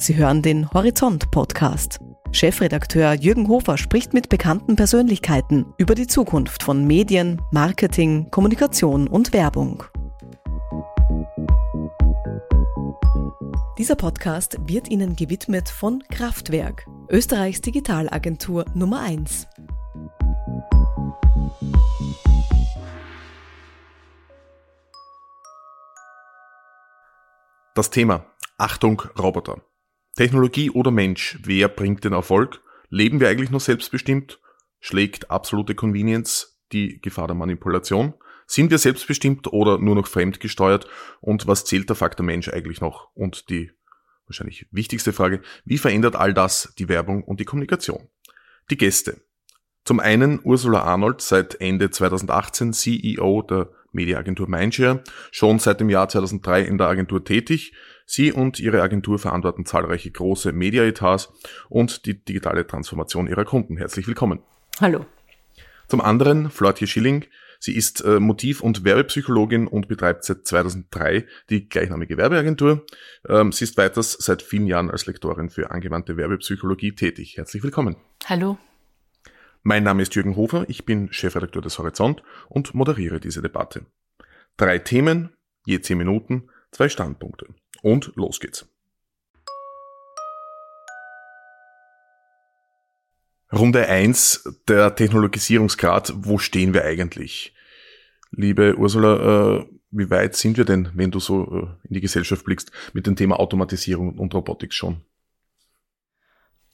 Sie hören den Horizont Podcast. Chefredakteur Jürgen Hofer spricht mit bekannten Persönlichkeiten über die Zukunft von Medien, Marketing, Kommunikation und Werbung. Dieser Podcast wird Ihnen gewidmet von Kraftwerk, Österreichs Digitalagentur Nummer 1. Das Thema Achtung Roboter. Technologie oder Mensch, wer bringt den Erfolg? Leben wir eigentlich nur selbstbestimmt? Schlägt absolute Convenience die Gefahr der Manipulation? Sind wir selbstbestimmt oder nur noch fremdgesteuert? Und was zählt der Faktor Mensch eigentlich noch? Und die wahrscheinlich wichtigste Frage, wie verändert all das die Werbung und die Kommunikation? Die Gäste. Zum einen Ursula Arnold, seit Ende 2018 CEO der Mediaagentur Mindshare, schon seit dem Jahr 2003 in der Agentur tätig. Sie und ihre Agentur verantworten zahlreiche große Media-Etats und die digitale Transformation ihrer Kunden. Herzlich willkommen. Hallo. Zum anderen Flortje Schilling. Sie ist äh, Motiv- und Werbepsychologin und betreibt seit 2003 die gleichnamige Werbeagentur. Ähm, sie ist weiters seit vielen Jahren als Lektorin für angewandte Werbepsychologie tätig. Herzlich willkommen. Hallo. Mein Name ist Jürgen Hofer, ich bin Chefredakteur des Horizont und moderiere diese Debatte. Drei Themen, je zehn Minuten, zwei Standpunkte. Und los geht's. Runde eins der Technologisierungsgrad. Wo stehen wir eigentlich? Liebe Ursula, äh, wie weit sind wir denn, wenn du so äh, in die Gesellschaft blickst, mit dem Thema Automatisierung und Robotik schon?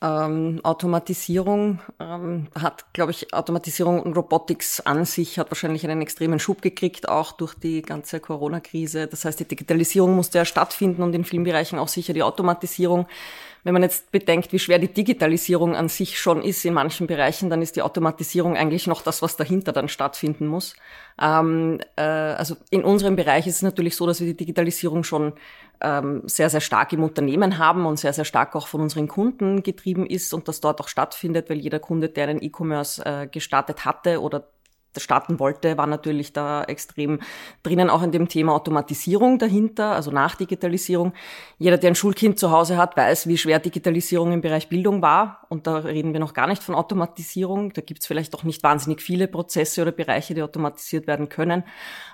Ähm, Automatisierung ähm, hat, glaube ich, Automatisierung und Robotics an sich hat wahrscheinlich einen extremen Schub gekriegt, auch durch die ganze Corona-Krise. Das heißt, die Digitalisierung musste ja stattfinden und in vielen Bereichen auch sicher die Automatisierung. Wenn man jetzt bedenkt, wie schwer die Digitalisierung an sich schon ist in manchen Bereichen, dann ist die Automatisierung eigentlich noch das, was dahinter dann stattfinden muss. Ähm, äh, also in unserem Bereich ist es natürlich so, dass wir die Digitalisierung schon sehr, sehr stark im Unternehmen haben und sehr, sehr stark auch von unseren Kunden getrieben ist und das dort auch stattfindet, weil jeder Kunde, der einen E-Commerce äh, gestartet hatte oder starten wollte, war natürlich da extrem drinnen, auch in dem Thema Automatisierung dahinter, also Nachdigitalisierung. Jeder, der ein Schulkind zu Hause hat, weiß, wie schwer Digitalisierung im Bereich Bildung war. Und da reden wir noch gar nicht von Automatisierung. Da gibt es vielleicht auch nicht wahnsinnig viele Prozesse oder Bereiche, die automatisiert werden können.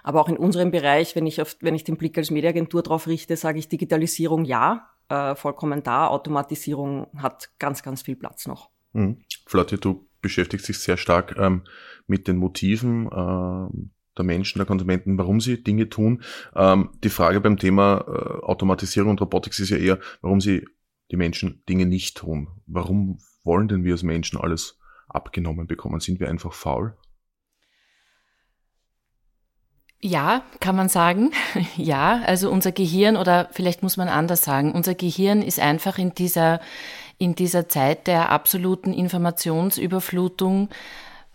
Aber auch in unserem Bereich, wenn ich, auf, wenn ich den Blick als Mediaagentur drauf richte, sage ich Digitalisierung ja, äh, vollkommen da. Automatisierung hat ganz, ganz viel Platz noch. Mhm. Flotte, du beschäftigt sich sehr stark ähm, mit den Motiven äh, der Menschen, der Konsumenten, warum sie Dinge tun. Ähm, die Frage beim Thema äh, Automatisierung und Robotik ist ja eher, warum sie die Menschen Dinge nicht tun. Warum wollen denn wir als Menschen alles abgenommen bekommen? Sind wir einfach faul? Ja, kann man sagen. Ja, also unser Gehirn oder vielleicht muss man anders sagen, unser Gehirn ist einfach in dieser in dieser Zeit der absoluten Informationsüberflutung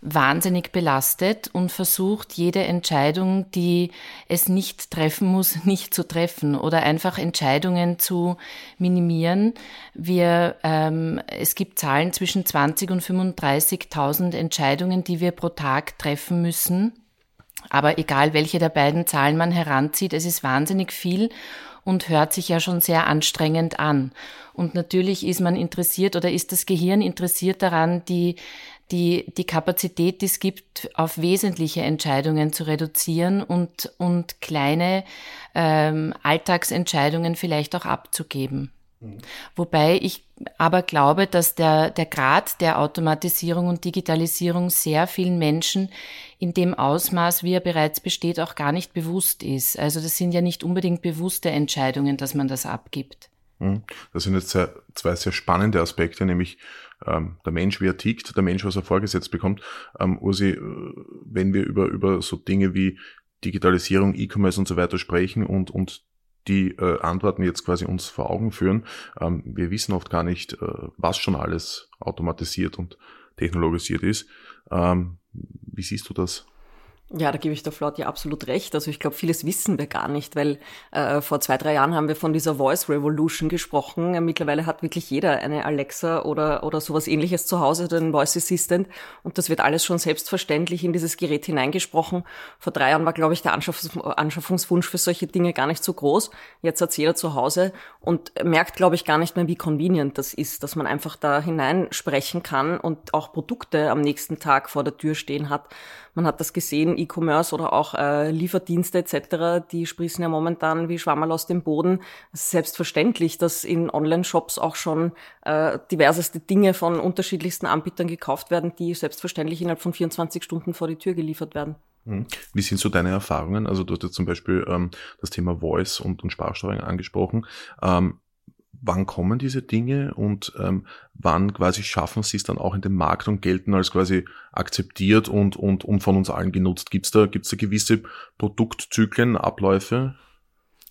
wahnsinnig belastet und versucht, jede Entscheidung, die es nicht treffen muss, nicht zu treffen oder einfach Entscheidungen zu minimieren. Wir, ähm, es gibt Zahlen zwischen 20 und 35.000 Entscheidungen, die wir pro Tag treffen müssen. Aber egal, welche der beiden Zahlen man heranzieht, es ist wahnsinnig viel und hört sich ja schon sehr anstrengend an. Und natürlich ist man interessiert oder ist das Gehirn interessiert daran, die, die, die Kapazität, die es gibt, auf wesentliche Entscheidungen zu reduzieren und, und kleine ähm, Alltagsentscheidungen vielleicht auch abzugeben. Mhm. Wobei ich aber glaube, dass der, der Grad der Automatisierung und Digitalisierung sehr vielen Menschen in dem Ausmaß, wie er bereits besteht, auch gar nicht bewusst ist. Also das sind ja nicht unbedingt bewusste Entscheidungen, dass man das abgibt. Mhm. Das sind jetzt zwei sehr spannende Aspekte, nämlich ähm, der Mensch, wie er tickt, der Mensch, was er vorgesetzt bekommt. Ähm, Ursi, äh, wenn wir über, über so Dinge wie Digitalisierung, E-Commerce und so weiter sprechen und, und die äh, Antworten jetzt quasi uns vor Augen führen. Ähm, wir wissen oft gar nicht, äh, was schon alles automatisiert und technologisiert ist. Ähm, wie siehst du das? Ja, da gebe ich der Flaut ja absolut recht. Also ich glaube, vieles wissen wir gar nicht, weil äh, vor zwei, drei Jahren haben wir von dieser Voice Revolution gesprochen. Mittlerweile hat wirklich jeder eine Alexa oder, oder sowas ähnliches zu Hause, einen Voice Assistant. Und das wird alles schon selbstverständlich in dieses Gerät hineingesprochen. Vor drei Jahren war, glaube ich, der Anschaffungs Anschaffungswunsch für solche Dinge gar nicht so groß. Jetzt hat jeder zu Hause und merkt, glaube ich, gar nicht mehr, wie convenient das ist, dass man einfach da hineinsprechen kann und auch Produkte am nächsten Tag vor der Tür stehen hat. Man hat das gesehen, E-Commerce oder auch äh, Lieferdienste etc., die sprießen ja momentan wie Schwammerl aus dem Boden. Es ist selbstverständlich, dass in Online-Shops auch schon äh, diverseste Dinge von unterschiedlichsten Anbietern gekauft werden, die selbstverständlich innerhalb von 24 Stunden vor die Tür geliefert werden. Mhm. Wie sind so deine Erfahrungen? Also du hast jetzt zum Beispiel ähm, das Thema Voice und, und Sparsteuerung angesprochen. Ähm, wann kommen diese Dinge und ähm, wann quasi schaffen sie es dann auch in den Markt und gelten als quasi akzeptiert und, und, und von uns allen genutzt? Gibt es da, gibt's da gewisse Produktzyklen, Abläufe?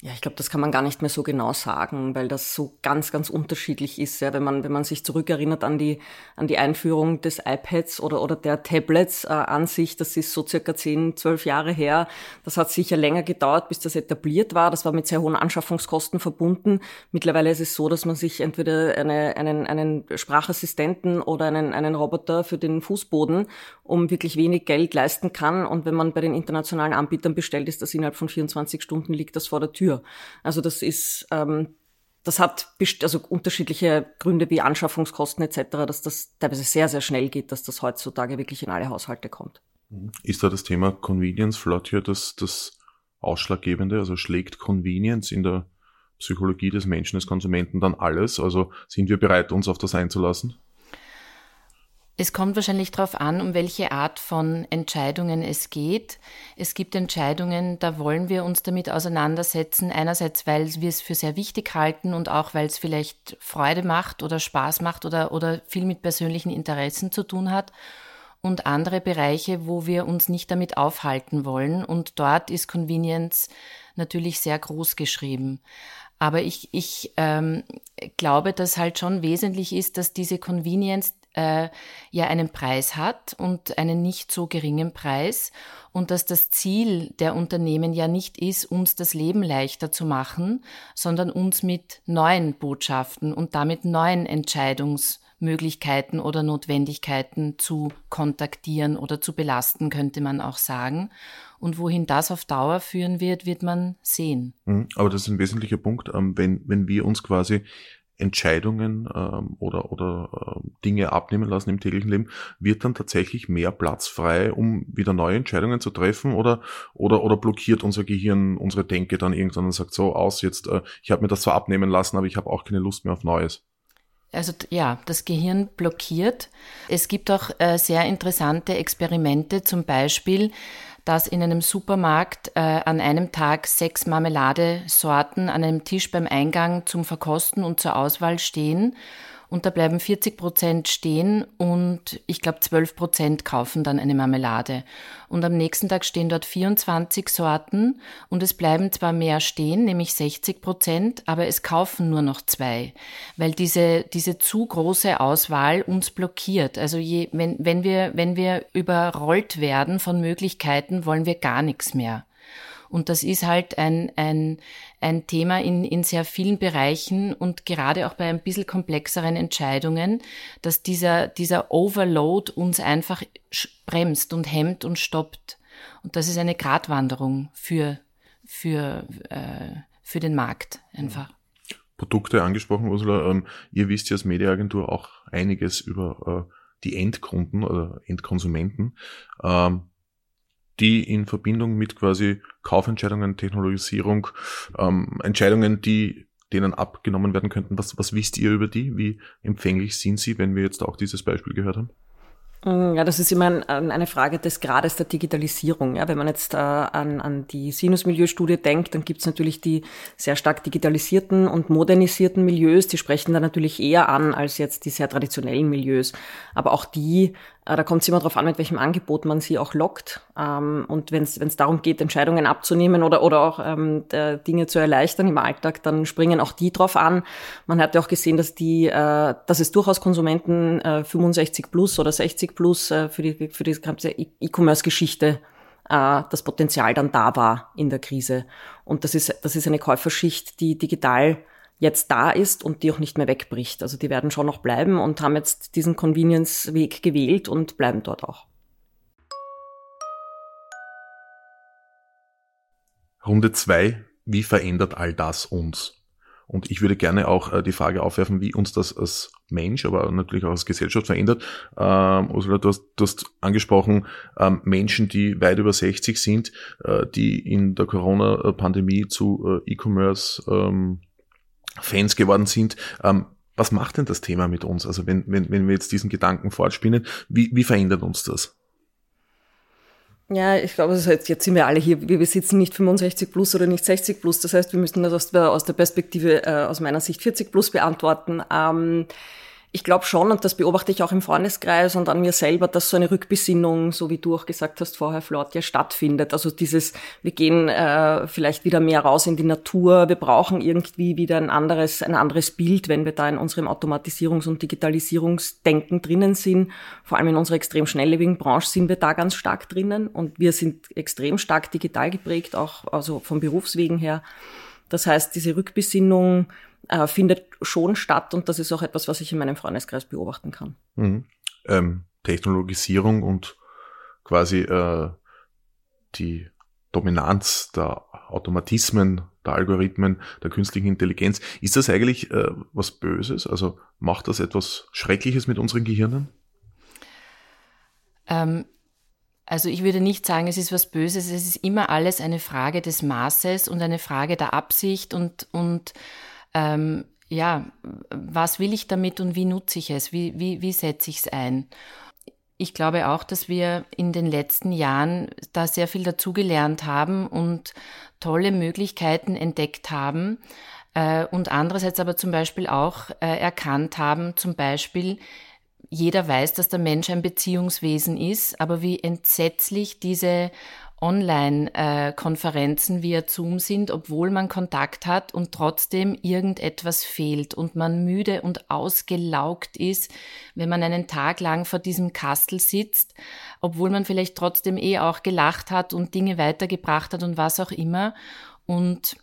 Ja, ich glaube, das kann man gar nicht mehr so genau sagen, weil das so ganz, ganz unterschiedlich ist. Ja, wenn man, wenn man sich zurückerinnert an die, an die Einführung des iPads oder, oder der Tablets äh, an sich, das ist so circa zehn, zwölf Jahre her. Das hat sicher länger gedauert, bis das etabliert war. Das war mit sehr hohen Anschaffungskosten verbunden. Mittlerweile ist es so, dass man sich entweder eine, einen, einen Sprachassistenten oder einen, einen Roboter für den Fußboden um wirklich wenig Geld leisten kann. Und wenn man bei den internationalen Anbietern bestellt, ist das innerhalb von 24 Stunden liegt das vor der Tür. Tür. Also das ist, ähm, das hat also unterschiedliche Gründe wie Anschaffungskosten etc., dass das teilweise sehr, sehr schnell geht, dass das heutzutage wirklich in alle Haushalte kommt. Ist da das Thema Convenience Flot hier das, das Ausschlaggebende? Also schlägt Convenience in der Psychologie des Menschen, des Konsumenten dann alles? Also sind wir bereit, uns auf das einzulassen? Es kommt wahrscheinlich darauf an, um welche Art von Entscheidungen es geht. Es gibt Entscheidungen, da wollen wir uns damit auseinandersetzen. Einerseits, weil wir es für sehr wichtig halten und auch, weil es vielleicht Freude macht oder Spaß macht oder, oder viel mit persönlichen Interessen zu tun hat. Und andere Bereiche, wo wir uns nicht damit aufhalten wollen. Und dort ist Convenience natürlich sehr groß geschrieben. Aber ich, ich ähm, glaube, dass halt schon wesentlich ist, dass diese Convenience äh, ja einen Preis hat und einen nicht so geringen Preis und dass das Ziel der Unternehmen ja nicht ist, uns das Leben leichter zu machen, sondern uns mit neuen Botschaften und damit neuen Entscheidungsmöglichkeiten oder Notwendigkeiten zu kontaktieren oder zu belasten, könnte man auch sagen. Und wohin das auf Dauer führen wird, wird man sehen. Mhm. Aber das ist ein wesentlicher Punkt, ähm, wenn, wenn wir uns quasi Entscheidungen ähm, oder, oder äh, Dinge abnehmen lassen im täglichen Leben, wird dann tatsächlich mehr Platz frei, um wieder neue Entscheidungen zu treffen oder, oder, oder blockiert unser Gehirn unsere Denke dann irgendwann und sagt so aus, jetzt, äh, ich habe mir das zwar abnehmen lassen, aber ich habe auch keine Lust mehr auf Neues. Also ja, das Gehirn blockiert. Es gibt auch äh, sehr interessante Experimente, zum Beispiel dass in einem Supermarkt äh, an einem Tag sechs Marmeladesorten an einem Tisch beim Eingang zum Verkosten und zur Auswahl stehen und da bleiben 40 Prozent stehen und ich glaube 12 Prozent kaufen dann eine Marmelade. Und am nächsten Tag stehen dort 24 Sorten und es bleiben zwar mehr stehen, nämlich 60 Prozent, aber es kaufen nur noch zwei, weil diese, diese zu große Auswahl uns blockiert. Also je, wenn, wenn, wir, wenn wir überrollt werden von Möglichkeiten, wollen wir gar nichts mehr. Und das ist halt ein, ein, ein Thema in, in sehr vielen Bereichen und gerade auch bei ein bisschen komplexeren Entscheidungen, dass dieser, dieser Overload uns einfach bremst und hemmt und stoppt. Und das ist eine Gratwanderung für, für, äh, für den Markt einfach. Produkte angesprochen, Ursula. Ähm, ihr wisst ja als Mediaagentur auch einiges über äh, die Endkunden oder Endkonsumenten. Ähm, die in Verbindung mit quasi Kaufentscheidungen, Technologisierung, ähm, Entscheidungen, die denen abgenommen werden könnten. Was, was wisst ihr über die? Wie empfänglich sind sie, wenn wir jetzt auch dieses Beispiel gehört haben? Mm, ja, das ist immer ein, eine Frage des Grades der Digitalisierung. Ja, wenn man jetzt äh, an, an die Sinus-Milieu-Studie denkt, dann gibt es natürlich die sehr stark digitalisierten und modernisierten Milieus, die sprechen da natürlich eher an als jetzt die sehr traditionellen Milieus. Aber auch die da kommt es immer darauf an, mit welchem Angebot man sie auch lockt. Ähm, und wenn es darum geht, Entscheidungen abzunehmen oder, oder auch ähm, Dinge zu erleichtern im Alltag, dann springen auch die drauf an. Man hat ja auch gesehen, dass die, äh, dass es durchaus Konsumenten 65 plus oder 60 plus für die für die ganze E-Commerce-Geschichte äh, das Potenzial dann da war in der Krise. Und das ist, das ist eine Käuferschicht, die digital jetzt da ist und die auch nicht mehr wegbricht. Also die werden schon noch bleiben und haben jetzt diesen Convenience-Weg gewählt und bleiben dort auch. Runde zwei. Wie verändert all das uns? Und ich würde gerne auch äh, die Frage aufwerfen, wie uns das als Mensch, aber natürlich auch als Gesellschaft verändert. Ähm, Ursula, du hast, du hast angesprochen, ähm, Menschen, die weit über 60 sind, äh, die in der Corona-Pandemie zu äh, E-Commerce ähm, Fans geworden sind. Ähm, was macht denn das Thema mit uns? Also wenn, wenn, wenn wir jetzt diesen Gedanken fortspinnen, wie, wie verändert uns das? Ja, ich glaube, jetzt, jetzt sind wir alle hier, wir besitzen nicht 65 plus oder nicht 60 plus. Das heißt, wir müssen das aus der, aus der Perspektive, äh, aus meiner Sicht 40 plus beantworten. Ähm, ich glaube schon, und das beobachte ich auch im Freundeskreis und an mir selber, dass so eine Rückbesinnung, so wie du auch gesagt hast vorher, Flort, ja stattfindet. Also dieses, wir gehen äh, vielleicht wieder mehr raus in die Natur, wir brauchen irgendwie wieder ein anderes, ein anderes Bild, wenn wir da in unserem Automatisierungs- und Digitalisierungsdenken drinnen sind. Vor allem in unserer extrem schnelllebigen Branche sind wir da ganz stark drinnen und wir sind extrem stark digital geprägt, auch also vom Berufswegen her. Das heißt, diese Rückbesinnung äh, findet schon statt und das ist auch etwas, was ich in meinem Freundeskreis beobachten kann. Mhm. Ähm, Technologisierung und quasi äh, die Dominanz der Automatismen, der Algorithmen, der künstlichen Intelligenz. Ist das eigentlich äh, was Böses? Also macht das etwas Schreckliches mit unseren Gehirnen? Ähm, also ich würde nicht sagen, es ist was Böses. Es ist immer alles eine Frage des Maßes und eine Frage der Absicht und, und ähm, ja, was will ich damit und wie nutze ich es? Wie, wie, wie setze ich es ein? Ich glaube auch, dass wir in den letzten Jahren da sehr viel dazugelernt haben und tolle Möglichkeiten entdeckt haben äh, und andererseits aber zum Beispiel auch äh, erkannt haben, zum Beispiel, jeder weiß, dass der Mensch ein Beziehungswesen ist, aber wie entsetzlich diese Online-Konferenzen via Zoom sind, obwohl man Kontakt hat und trotzdem irgendetwas fehlt und man müde und ausgelaugt ist, wenn man einen Tag lang vor diesem Kastel sitzt, obwohl man vielleicht trotzdem eh auch gelacht hat und Dinge weitergebracht hat und was auch immer. Und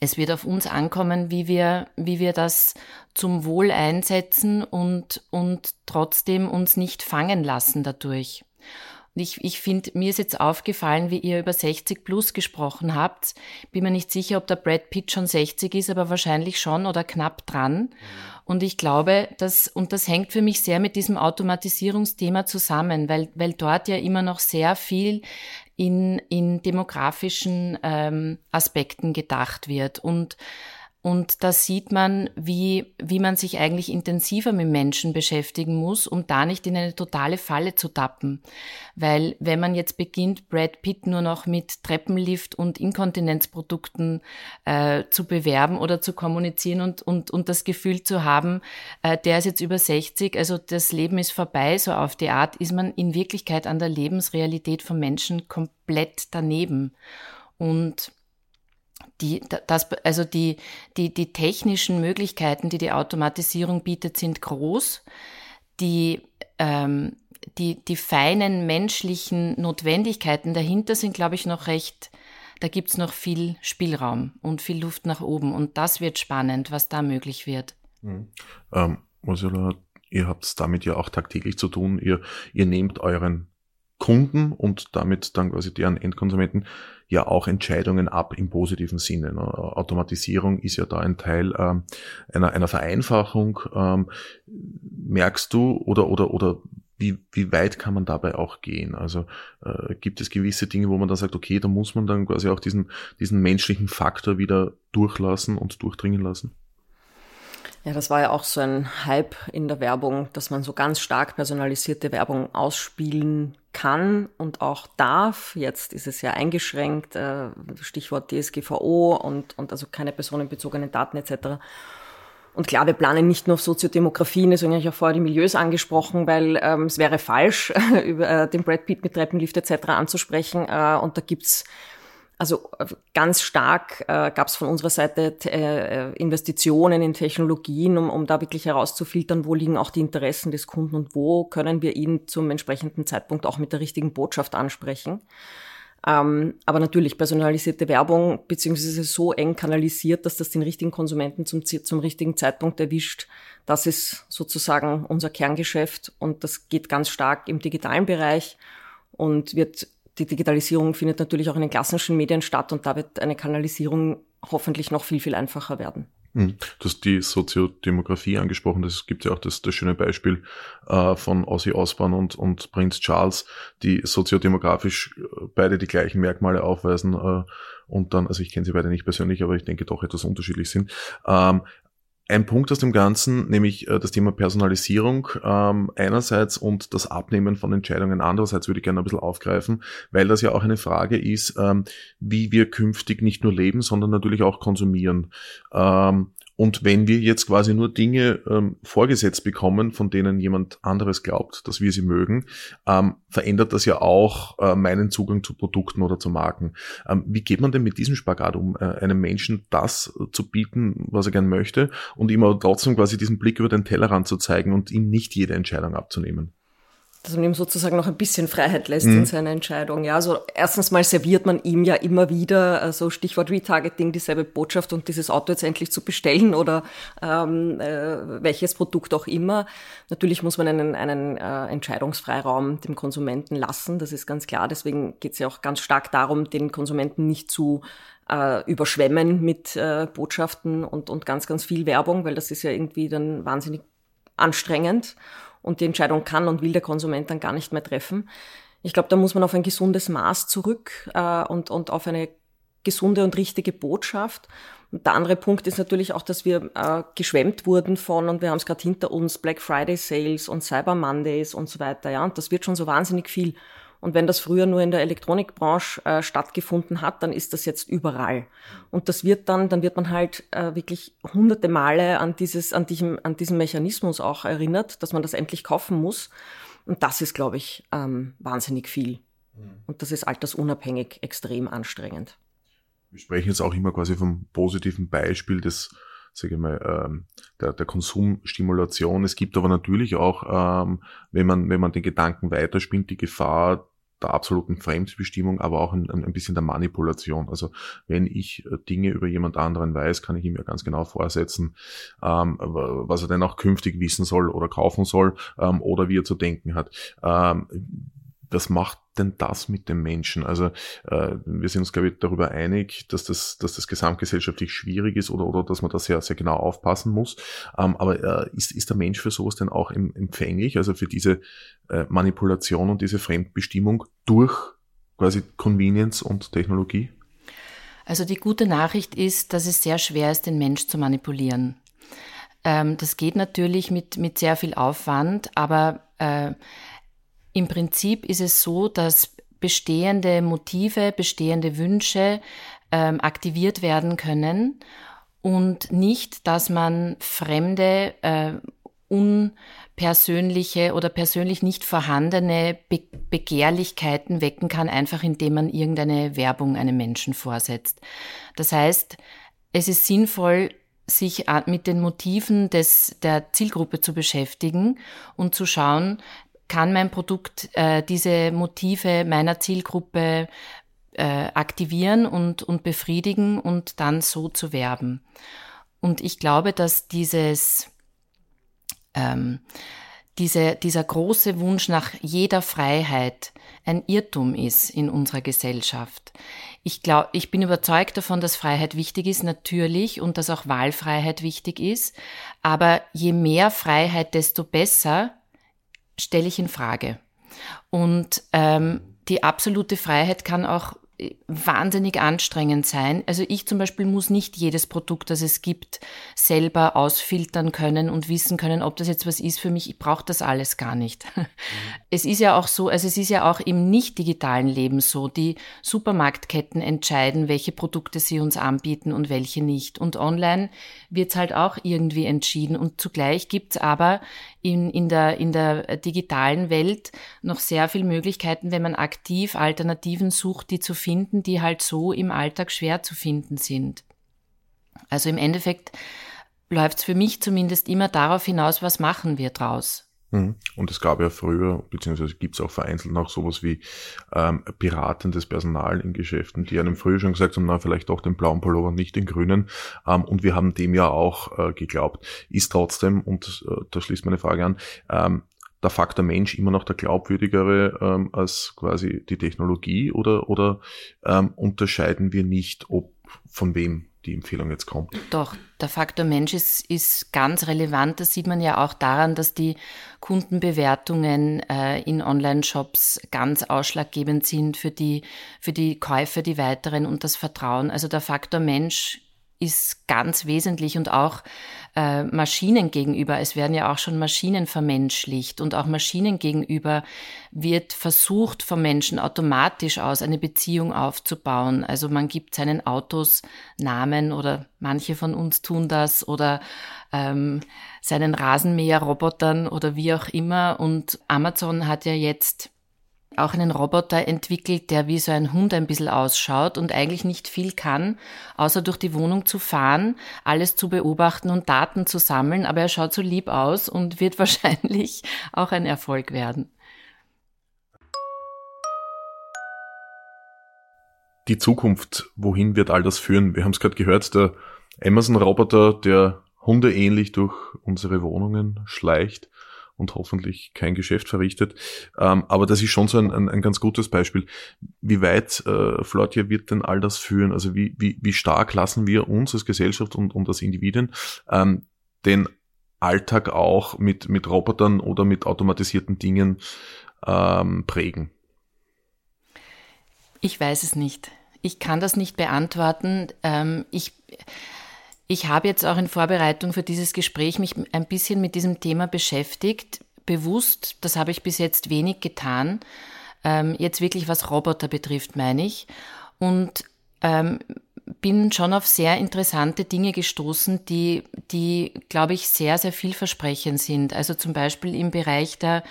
es wird auf uns ankommen, wie wir, wie wir das zum Wohl einsetzen und, und trotzdem uns nicht fangen lassen dadurch. Ich, ich finde, mir ist jetzt aufgefallen, wie ihr über 60 plus gesprochen habt. Bin mir nicht sicher, ob der Brad Pitt schon 60 ist, aber wahrscheinlich schon oder knapp dran. Und ich glaube, dass, und das hängt für mich sehr mit diesem Automatisierungsthema zusammen, weil, weil dort ja immer noch sehr viel in, in demografischen ähm, Aspekten gedacht wird. Und und da sieht man, wie, wie man sich eigentlich intensiver mit Menschen beschäftigen muss, um da nicht in eine totale Falle zu tappen. Weil wenn man jetzt beginnt, Brad Pitt nur noch mit Treppenlift und Inkontinenzprodukten äh, zu bewerben oder zu kommunizieren und, und, und das Gefühl zu haben, äh, der ist jetzt über 60, also das Leben ist vorbei, so auf die Art, ist man in Wirklichkeit an der Lebensrealität von Menschen komplett daneben. Und die, das, also die, die, die technischen Möglichkeiten, die die Automatisierung bietet, sind groß. Die, ähm, die, die feinen menschlichen Notwendigkeiten dahinter sind, glaube ich, noch recht, da gibt's noch viel Spielraum und viel Luft nach oben. Und das wird spannend, was da möglich wird. Mhm. Ähm, Ursula, ihr habt damit ja auch tagtäglich zu tun. Ihr, ihr nehmt euren Kunden und damit dann quasi deren Endkonsumenten ja auch Entscheidungen ab im positiven Sinne. Ne? Automatisierung ist ja da ein Teil ähm, einer, einer Vereinfachung. Ähm, merkst du oder oder oder wie, wie weit kann man dabei auch gehen? Also äh, gibt es gewisse Dinge, wo man dann sagt, okay, da muss man dann quasi auch diesen, diesen menschlichen Faktor wieder durchlassen und durchdringen lassen? Ja, das war ja auch so ein Hype in der Werbung, dass man so ganz stark personalisierte Werbung ausspielen kann und auch darf. Jetzt ist es ja eingeschränkt, äh, Stichwort DSGVO und, und also keine personenbezogenen Daten etc. Und klar, wir planen nicht nur auf Soziodemografien, deswegen habe ich auch vorher die Milieus angesprochen, weil ähm, es wäre falsch, über äh, den Brad Pitt mit Treppenlift etc. anzusprechen. Äh, und da gibt's Also äh, ganz stark äh, gab es von unserer Seite äh, Investitionen in Technologien, um, um da wirklich herauszufiltern, wo liegen auch die Interessen des Kunden und wo können wir ihn zum entsprechenden Zeitpunkt auch mit der richtigen Botschaft ansprechen. Ähm, aber natürlich personalisierte Werbung beziehungsweise so eng kanalisiert, dass das den richtigen Konsumenten zum, zum richtigen Zeitpunkt erwischt. Das ist sozusagen unser Kerngeschäft und das geht ganz stark im digitalen Bereich und wird die Digitalisierung findet natürlich auch in den klassischen Medien statt und da wird eine Kanalisierung hoffentlich noch viel, viel einfacher werden. Hm. Du hast die Soziodemografie angesprochen. Das gibt ja auch das, das schöne Beispiel äh, von Ozzy Osbourne und, und Prinz Charles, die soziodemografisch äh, beide die gleichen Merkmale aufweisen äh, und dann, also ich kenne sie beide nicht persönlich, aber ich denke doch etwas unterschiedlich sind. Ähm, ein Punkt aus dem Ganzen, nämlich äh, das Thema Personalisierung ähm, einerseits und das Abnehmen von Entscheidungen andererseits würde ich gerne ein bisschen aufgreifen, weil das ja auch eine Frage ist, ähm, wie wir künftig nicht nur leben, sondern natürlich auch konsumieren. Ähm, und wenn wir jetzt quasi nur Dinge ähm, vorgesetzt bekommen, von denen jemand anderes glaubt, dass wir sie mögen, ähm, verändert das ja auch äh, meinen Zugang zu Produkten oder zu Marken. Ähm, wie geht man denn mit diesem Spagat um, äh, einem Menschen das zu bieten, was er gern möchte, und ihm aber trotzdem quasi diesen Blick über den Tellerrand zu zeigen und ihm nicht jede Entscheidung abzunehmen? Dass man ihm sozusagen noch ein bisschen Freiheit lässt mhm. in seiner Entscheidung. Ja, also erstens mal serviert man ihm ja immer wieder, also Stichwort Retargeting, dieselbe Botschaft und dieses Auto jetzt endlich zu bestellen oder ähm, äh, welches Produkt auch immer. Natürlich muss man einen, einen äh, Entscheidungsfreiraum dem Konsumenten lassen, das ist ganz klar. Deswegen geht es ja auch ganz stark darum, den Konsumenten nicht zu äh, überschwemmen mit äh, Botschaften und, und ganz, ganz viel Werbung, weil das ist ja irgendwie dann wahnsinnig anstrengend und die Entscheidung kann und will der Konsument dann gar nicht mehr treffen. Ich glaube, da muss man auf ein gesundes Maß zurück äh, und, und auf eine gesunde und richtige Botschaft. Und der andere Punkt ist natürlich auch, dass wir äh, geschwemmt wurden von, und wir haben es gerade hinter uns, Black Friday Sales und Cyber Mondays und so weiter. Ja, und das wird schon so wahnsinnig viel. Und wenn das früher nur in der Elektronikbranche äh, stattgefunden hat, dann ist das jetzt überall. Und das wird dann, dann wird man halt äh, wirklich hunderte Male an dieses, an diesem, an diesem Mechanismus auch erinnert, dass man das endlich kaufen muss. Und das ist, glaube ich, ähm, wahnsinnig viel. Mhm. Und das ist altersunabhängig extrem anstrengend. Wir sprechen jetzt auch immer quasi vom positiven Beispiel des, sage ich mal, ähm, der, der Konsumstimulation. Es gibt aber natürlich auch, ähm, wenn man, wenn man den Gedanken weiterspinnt, die Gefahr, der absoluten Fremdbestimmung, aber auch ein, ein bisschen der Manipulation. Also wenn ich äh, Dinge über jemand anderen weiß, kann ich ihm ja ganz genau vorsetzen, ähm, was er denn auch künftig wissen soll oder kaufen soll ähm, oder wie er zu denken hat. Ähm, was macht denn das mit dem Menschen? Also äh, wir sind uns, glaube ich, darüber einig, dass das, dass das gesamtgesellschaftlich schwierig ist oder, oder dass man da sehr, sehr genau aufpassen muss. Ähm, aber äh, ist, ist der Mensch für sowas denn auch empfänglich, also für diese äh, Manipulation und diese Fremdbestimmung durch quasi Convenience und Technologie? Also die gute Nachricht ist, dass es sehr schwer ist, den Mensch zu manipulieren. Ähm, das geht natürlich mit, mit sehr viel Aufwand, aber äh, im Prinzip ist es so, dass bestehende Motive, bestehende Wünsche ähm, aktiviert werden können und nicht, dass man fremde, äh, unpersönliche oder persönlich nicht vorhandene Be Begehrlichkeiten wecken kann, einfach indem man irgendeine Werbung einem Menschen vorsetzt. Das heißt, es ist sinnvoll, sich mit den Motiven des, der Zielgruppe zu beschäftigen und zu schauen, kann mein Produkt äh, diese Motive meiner Zielgruppe äh, aktivieren und, und befriedigen und dann so zu werben. Und ich glaube, dass dieses, ähm, diese, dieser große Wunsch nach jeder Freiheit ein Irrtum ist in unserer Gesellschaft. Ich glaube, ich bin überzeugt davon, dass Freiheit wichtig ist, natürlich, und dass auch Wahlfreiheit wichtig ist. Aber je mehr Freiheit, desto besser stelle ich in Frage. Und ähm, die absolute Freiheit kann auch wahnsinnig anstrengend sein. Also ich zum Beispiel muss nicht jedes Produkt, das es gibt, selber ausfiltern können und wissen können, ob das jetzt was ist für mich. Ich brauche das alles gar nicht. Mhm. Es ist ja auch so, also es ist ja auch im nicht digitalen Leben so, die Supermarktketten entscheiden, welche Produkte sie uns anbieten und welche nicht. Und online wird es halt auch irgendwie entschieden. Und zugleich gibt es aber in, in, der, in der digitalen Welt noch sehr viele Möglichkeiten, wenn man aktiv Alternativen sucht, die zu finden, die halt so im Alltag schwer zu finden sind. Also im Endeffekt läuft es für mich zumindest immer darauf hinaus, was machen wir draus. Mhm. Und es gab ja früher, beziehungsweise gibt es auch vereinzelt noch sowas wie ähm, beratendes Personal in Geschäften, die einem früher schon gesagt haben, na, vielleicht doch den blauen Pullover, nicht den grünen. Ähm, und wir haben dem ja auch äh, geglaubt. Ist trotzdem, und äh, da schließt meine Frage an, ähm, der Faktor Mensch immer noch der glaubwürdigere ähm, als quasi die Technologie oder, oder ähm, unterscheiden wir nicht, ob von wem die Empfehlung jetzt kommt. Doch, der Faktor Mensch ist, ist ganz relevant. Das sieht man ja auch daran, dass die Kundenbewertungen äh, in Online-Shops ganz ausschlaggebend sind für die, für die Käufe, die weiteren und das Vertrauen. Also der Faktor Mensch ist ganz wesentlich und auch äh, Maschinen gegenüber. Es werden ja auch schon Maschinen vermenschlicht und auch Maschinen gegenüber wird versucht vom Menschen automatisch aus eine Beziehung aufzubauen. Also man gibt seinen Autos Namen oder manche von uns tun das oder ähm, seinen Rasenmäherrobotern oder wie auch immer. Und Amazon hat ja jetzt auch einen Roboter entwickelt, der wie so ein Hund ein bisschen ausschaut und eigentlich nicht viel kann, außer durch die Wohnung zu fahren, alles zu beobachten und Daten zu sammeln. Aber er schaut so lieb aus und wird wahrscheinlich auch ein Erfolg werden. Die Zukunft, wohin wird all das führen? Wir haben es gerade gehört, der Amazon-Roboter, der hundeähnlich durch unsere Wohnungen schleicht und hoffentlich kein Geschäft verrichtet. Ähm, aber das ist schon so ein, ein, ein ganz gutes Beispiel. Wie weit, äh, Flotja, wird denn all das führen? Also wie, wie, wie stark lassen wir uns als Gesellschaft und, und als Individuen ähm, den Alltag auch mit, mit Robotern oder mit automatisierten Dingen ähm, prägen? Ich weiß es nicht. Ich kann das nicht beantworten. Ähm, ich ich habe jetzt auch in Vorbereitung für dieses Gespräch mich ein bisschen mit diesem Thema beschäftigt, bewusst, das habe ich bis jetzt wenig getan, ähm, jetzt wirklich was Roboter betrifft, meine ich, und ähm, bin schon auf sehr interessante Dinge gestoßen, die, die, glaube ich, sehr, sehr vielversprechend sind. Also zum Beispiel im Bereich der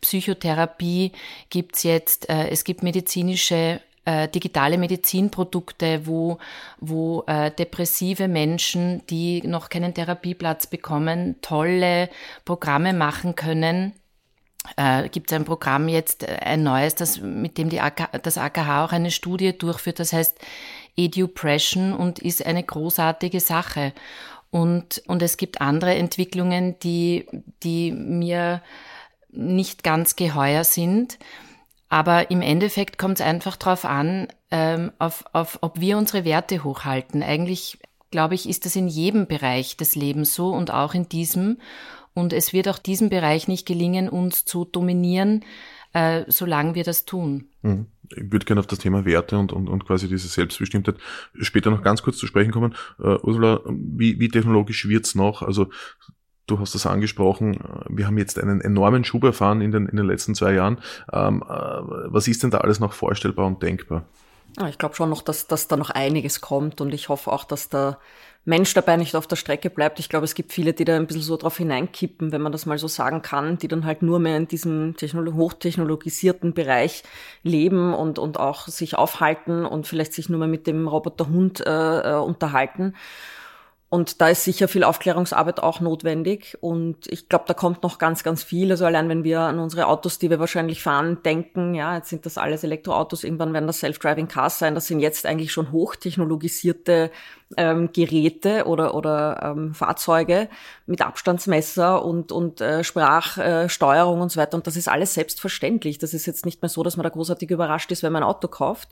Psychotherapie gibt's jetzt, äh, es gibt medizinische äh, digitale Medizinprodukte, wo, wo äh, depressive Menschen, die noch keinen Therapieplatz bekommen, tolle Programme machen können. Äh, Gibt es ein Programm jetzt, äh, ein neues, das, mit dem die AK, das AKH auch eine Studie durchführt, das heißt Edupression und ist eine großartige Sache. Und, und es gibt andere Entwicklungen, die, die mir nicht ganz geheuer sind. Aber im Endeffekt kommt es einfach darauf an, ähm, auf, auf, ob wir unsere Werte hochhalten. Eigentlich, glaube ich, ist das in jedem Bereich des Lebens so und auch in diesem. Und es wird auch diesem Bereich nicht gelingen, uns zu dominieren, äh, solange wir das tun. Mhm. Ich würde gerne auf das Thema Werte und, und, und quasi diese Selbstbestimmtheit später noch ganz kurz zu sprechen kommen. Uh, Ursula, wie, wie technologisch wird's noch? Also Du hast das angesprochen. Wir haben jetzt einen enormen Schub erfahren in den, in den letzten zwei Jahren. Ähm, äh, was ist denn da alles noch vorstellbar und denkbar? Ich glaube schon noch, dass, dass da noch einiges kommt und ich hoffe auch, dass der Mensch dabei nicht auf der Strecke bleibt. Ich glaube, es gibt viele, die da ein bisschen so drauf hineinkippen, wenn man das mal so sagen kann, die dann halt nur mehr in diesem hochtechnologisierten Bereich leben und, und auch sich aufhalten und vielleicht sich nur mehr mit dem Roboterhund äh, äh unterhalten. Und da ist sicher viel Aufklärungsarbeit auch notwendig. Und ich glaube, da kommt noch ganz, ganz viel. Also allein wenn wir an unsere Autos, die wir wahrscheinlich fahren, denken, ja, jetzt sind das alles Elektroautos, irgendwann werden das Self-Driving Cars sein. Das sind jetzt eigentlich schon hochtechnologisierte ähm, Geräte oder, oder ähm, Fahrzeuge mit Abstandsmesser und, und äh, Sprachsteuerung äh, und so weiter. Und das ist alles selbstverständlich. Das ist jetzt nicht mehr so, dass man da großartig überrascht ist, wenn man ein Auto kauft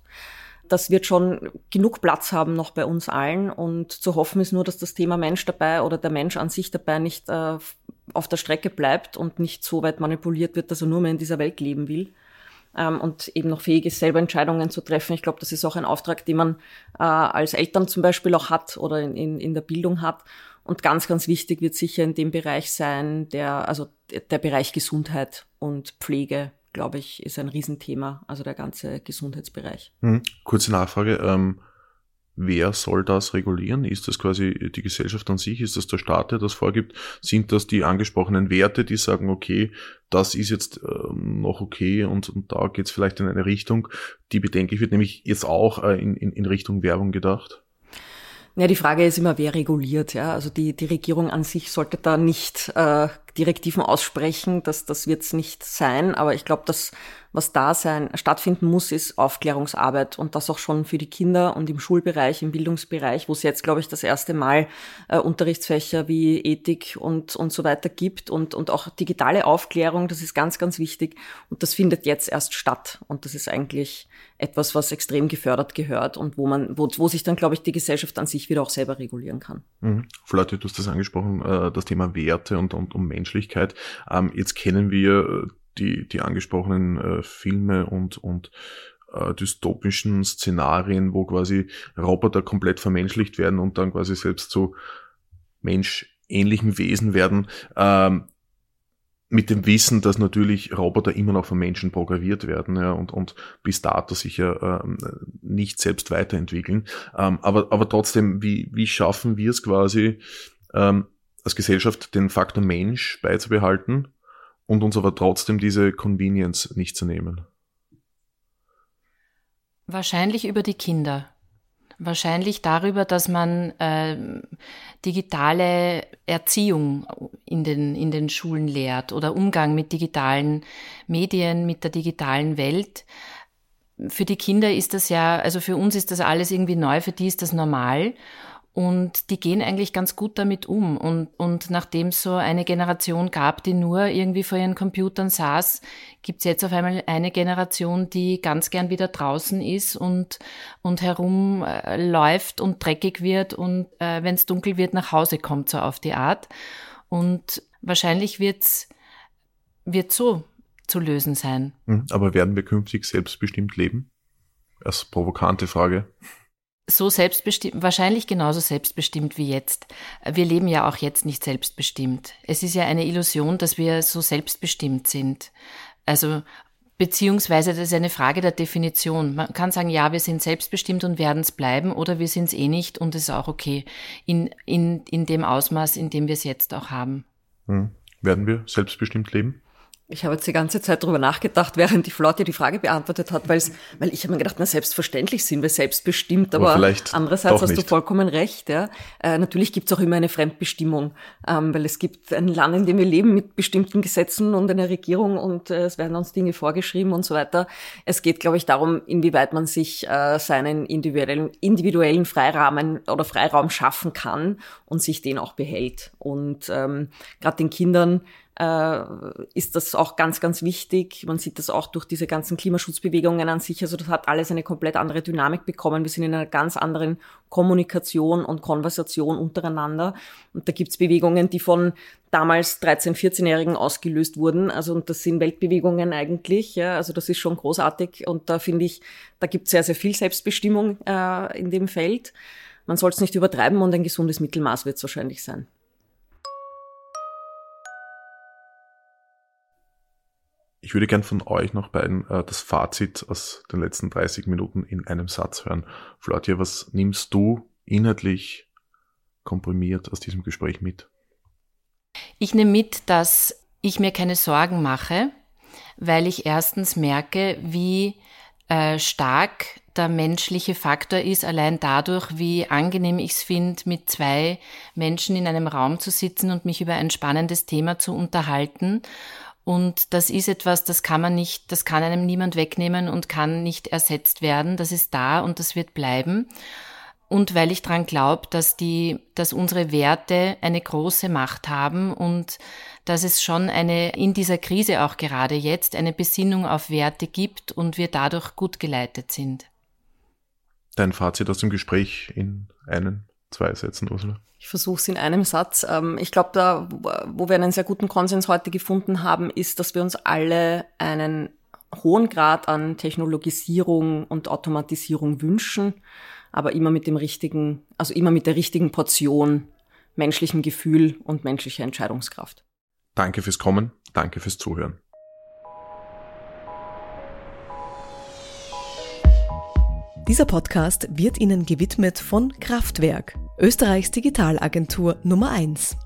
das wird schon genug Platz haben noch bei uns allen. Und zu hoffen ist nur, dass das Thema Mensch dabei oder der Mensch an sich dabei nicht äh, auf der Strecke bleibt und nicht so weit manipuliert wird, dass er nur mehr in dieser Welt leben will. Ähm, und eben noch fähig ist, selber Entscheidungen zu treffen. Ich glaube, das ist auch ein Auftrag, den man äh, als Eltern zum Beispiel auch hat oder in, in, in der Bildung hat. Und ganz, ganz wichtig wird sicher in dem Bereich sein, der, also der Bereich Gesundheit und Pflege glaube ich, ist ein Riesenthema, also der ganze Gesundheitsbereich. Mhm. Kurze Nachfrage. Ähm, Wer soll das regulieren? Ist das quasi die Gesellschaft an sich? Ist das der Staat, der das vorgibt? Sind das die angesprochenen Werte, die sagen, okay, das ist jetzt äh, noch okay und, und da geht es vielleicht in eine Richtung, die bedenklich wird, nämlich jetzt auch äh, in, in, in Richtung Werbung gedacht? Ja, die Frage ist immer, wer reguliert. Ja, also die die Regierung an sich sollte da nicht äh, Direktiven aussprechen. Das das wird es nicht sein. Aber ich glaube, dass was da sein, stattfinden muss, ist Aufklärungsarbeit und das auch schon für die Kinder und im Schulbereich, im Bildungsbereich, wo es jetzt, glaube ich, das erste Mal äh, Unterrichtsfächer wie Ethik und, und so weiter gibt und, und auch digitale Aufklärung, das ist ganz, ganz wichtig und das findet jetzt erst statt und das ist eigentlich etwas, was extrem gefördert gehört und wo man, wo, wo sich dann, glaube ich, die Gesellschaft an sich wieder auch selber regulieren kann. Mhm. Flatte, du hast das angesprochen, äh, das Thema Werte und, und um Menschlichkeit. Ähm, jetzt kennen wir die, die angesprochenen äh, Filme und, und äh, dystopischen Szenarien, wo quasi Roboter komplett vermenschlicht werden und dann quasi selbst zu menschähnlichen Wesen werden. Ähm, mit dem Wissen, dass natürlich Roboter immer noch von Menschen programmiert werden ja, und, und bis dato sich ja ähm, nicht selbst weiterentwickeln. Ähm, aber, aber trotzdem, wie, wie schaffen wir es quasi ähm, als Gesellschaft, den Faktor Mensch beizubehalten und uns aber trotzdem diese Convenience nicht zu nehmen? Wahrscheinlich über die Kinder. Wahrscheinlich darüber, dass man äh, digitale Erziehung in den, in den Schulen lehrt oder Umgang mit digitalen Medien, mit der digitalen Welt. Für die Kinder ist das ja, also für uns ist das alles irgendwie neu, für die ist das normal. Und die gehen eigentlich ganz gut damit um. Und, und nachdem es so eine Generation gab, die nur irgendwie vor ihren Computern saß, gibt es jetzt auf einmal eine Generation, die ganz gern wieder draußen ist und, und herumläuft äh, und dreckig wird und äh, wenn es dunkel wird, nach Hause kommt, so auf die Art. Und wahrscheinlich wird's wird so zu lösen sein. Hm, aber werden wir künftig selbstbestimmt leben? Als provokante Frage so selbstbestimmt, wahrscheinlich genauso selbstbestimmt wie jetzt. Wir leben ja auch jetzt nicht selbstbestimmt. Es ist ja eine Illusion, dass wir so selbstbestimmt sind. Also, beziehungsweise das ist eine Frage der Definition. Man kann sagen, ja, wir sind selbstbestimmt und werden es bleiben oder wir sind es eh nicht und es ist auch okay. In, in, in dem Ausmaß, in dem wir es jetzt auch haben. Hm. Werden wir selbstbestimmt leben? Ich habe jetzt die ganze Zeit darüber nachgedacht, während die Flotte die Frage beantwortet hat, weil's, weil ich habe mir gedacht, na selbstverständlich sind wir selbstbestimmt, aber, aber andererseits hast nicht. du vollkommen recht. Ja. Äh, natürlich gibt es auch immer eine Fremdbestimmung, ähm, weil es gibt ein Land, in dem wir leben mit bestimmten Gesetzen und einer Regierung und äh, es werden uns Dinge vorgeschrieben und so weiter. Es geht, glaube ich, darum, inwieweit man sich äh, seinen individuellen, individuellen Freirahmen oder Freiraum schaffen kann und sich den auch behält. Und ähm, gerade den Kindern äh, ist das auch ganz, ganz wichtig. Man sieht das auch durch diese ganzen Klimaschutzbewegungen an sich. Also das hat alles eine komplett andere Dynamik bekommen. Wir sind in einer ganz anderen Kommunikation und Konversation untereinander. Und da gibt's Bewegungen, die von damals 13-, 14-Jährigen ausgelöst wurden. Also und das sind Weltbewegungen eigentlich. Ja. Also das ist schon großartig. Und da finde ich, da gibt's sehr, sehr viel Selbstbestimmung äh, in dem Feld. Man soll es nicht übertreiben und ein gesundes Mittelmaß wird es wahrscheinlich sein. Ich würde gern von euch noch beiden äh, das Fazit aus den letzten 30 Minuten in einem Satz hören. Flotja, was nimmst du inhaltlich komprimiert aus diesem Gespräch mit? Ich nehme mit, dass ich mir keine Sorgen mache, weil ich erstens merke, wie äh, stark der menschliche Faktor ist, allein dadurch, wie angenehm ich es finde, mit zwei Menschen in einem Raum zu sitzen und mich über ein spannendes Thema zu unterhalten und das ist etwas, das kann man nicht, das kann einem niemand wegnehmen und kann nicht ersetzt werden. Das ist da und das wird bleiben. Und weil ich dran glaube, dass die, dass unsere Werte eine große Macht haben und dass es schon eine, in dieser Krise auch gerade jetzt, eine Besinnung auf Werte gibt und wir dadurch gut geleitet sind. Dein Fazit aus dem Gespräch in einen, zwei Sätzen, Ursula? Ich versuche es in einem Satz. Ähm, ich glaube, da, wo wir einen sehr guten Konsens heute gefunden haben, ist, dass wir uns alle einen hohen Grad an Technologisierung und Automatisierung wünschen, aber immer mit dem richtigen, also immer mit der richtigen Portion menschlichem Gefühl und menschlicher Entscheidungskraft. Danke fürs Kommen, danke fürs Zuhören. Dieser Podcast wird Ihnen gewidmet von Kraftwerk, Österreichs Digitalagentur Nummer 1.